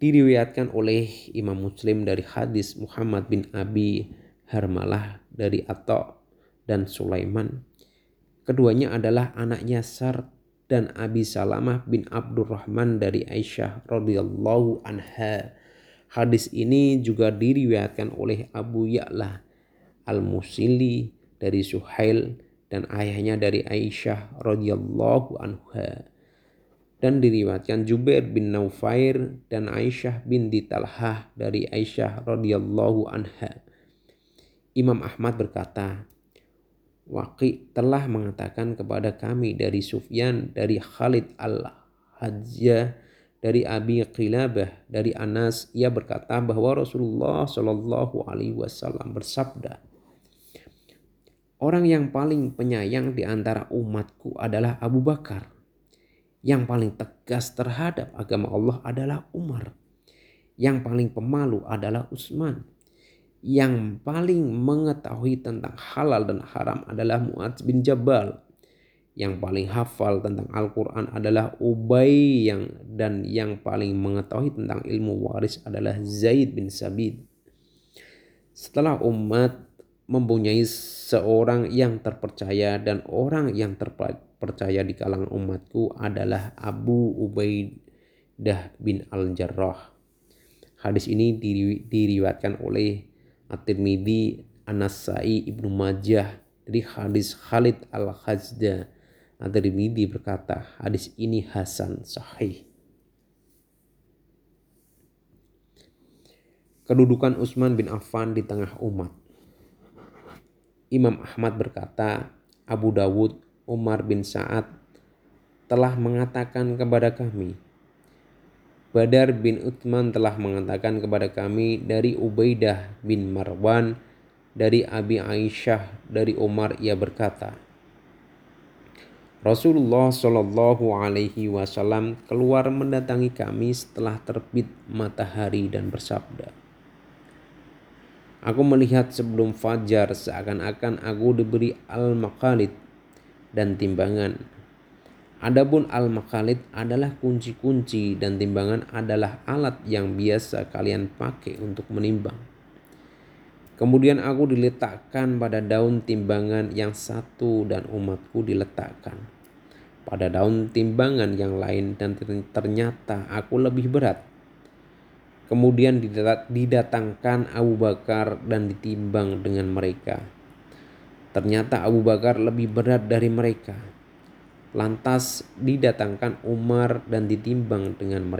Diriwayatkan oleh Imam Muslim dari hadis Muhammad bin Abi Harmalah dari Atta dan Sulaiman. Keduanya adalah anaknya Sar dan Abi Salamah bin Abdurrahman dari Aisyah radhiyallahu anha. Hadis ini juga diriwayatkan oleh Abu Ya'la Al-Musili dari Suhail dan ayahnya dari Aisyah radhiyallahu anha dan diriwayatkan Jubair bin Naufair dan Aisyah binti Talhah dari Aisyah radhiyallahu anha. Imam Ahmad berkata, Waqi telah mengatakan kepada kami dari Sufyan, dari Khalid al-Hajjah, dari Abi Qilabah, dari Anas, ia berkata bahwa Rasulullah Shallallahu Alaihi Wasallam bersabda, Orang yang paling penyayang di antara umatku adalah Abu Bakar yang paling tegas terhadap agama Allah adalah Umar. Yang paling pemalu adalah Utsman. Yang paling mengetahui tentang halal dan haram adalah Mu'adz bin Jabal. Yang paling hafal tentang Al-Quran adalah Ubay yang dan yang paling mengetahui tentang ilmu waris adalah Zaid bin Sabid. Setelah umat mempunyai seorang yang terpercaya dan orang yang terpercaya percaya di kalangan umatku adalah Abu Ubaidah bin Al-Jarrah. Hadis ini diri, diriwatkan oleh At-Tirmidzi, An-Nasai, Ibnu Majah dari hadis Khalid Al-Khazda. At-Tirmidzi berkata, hadis ini hasan sahih. Kedudukan Utsman bin Affan di tengah umat. Imam Ahmad berkata, Abu Dawud Umar bin Sa'ad telah mengatakan kepada kami, Badar bin Uthman telah mengatakan kepada kami dari Ubaidah bin Marwan, dari Abi Aisyah, dari Umar ia berkata, Rasulullah Shallallahu Alaihi Wasallam keluar mendatangi kami setelah terbit matahari dan bersabda, Aku melihat sebelum fajar seakan-akan aku diberi al-maqalid dan timbangan. Adapun al-makalid adalah kunci-kunci dan timbangan adalah alat yang biasa kalian pakai untuk menimbang. Kemudian aku diletakkan pada daun timbangan yang satu dan umatku diletakkan pada daun timbangan yang lain dan ternyata aku lebih berat. Kemudian didatangkan Abu Bakar dan ditimbang dengan mereka. Ternyata Abu Bakar lebih berat dari mereka. Lantas didatangkan Umar dan ditimbang dengan mereka.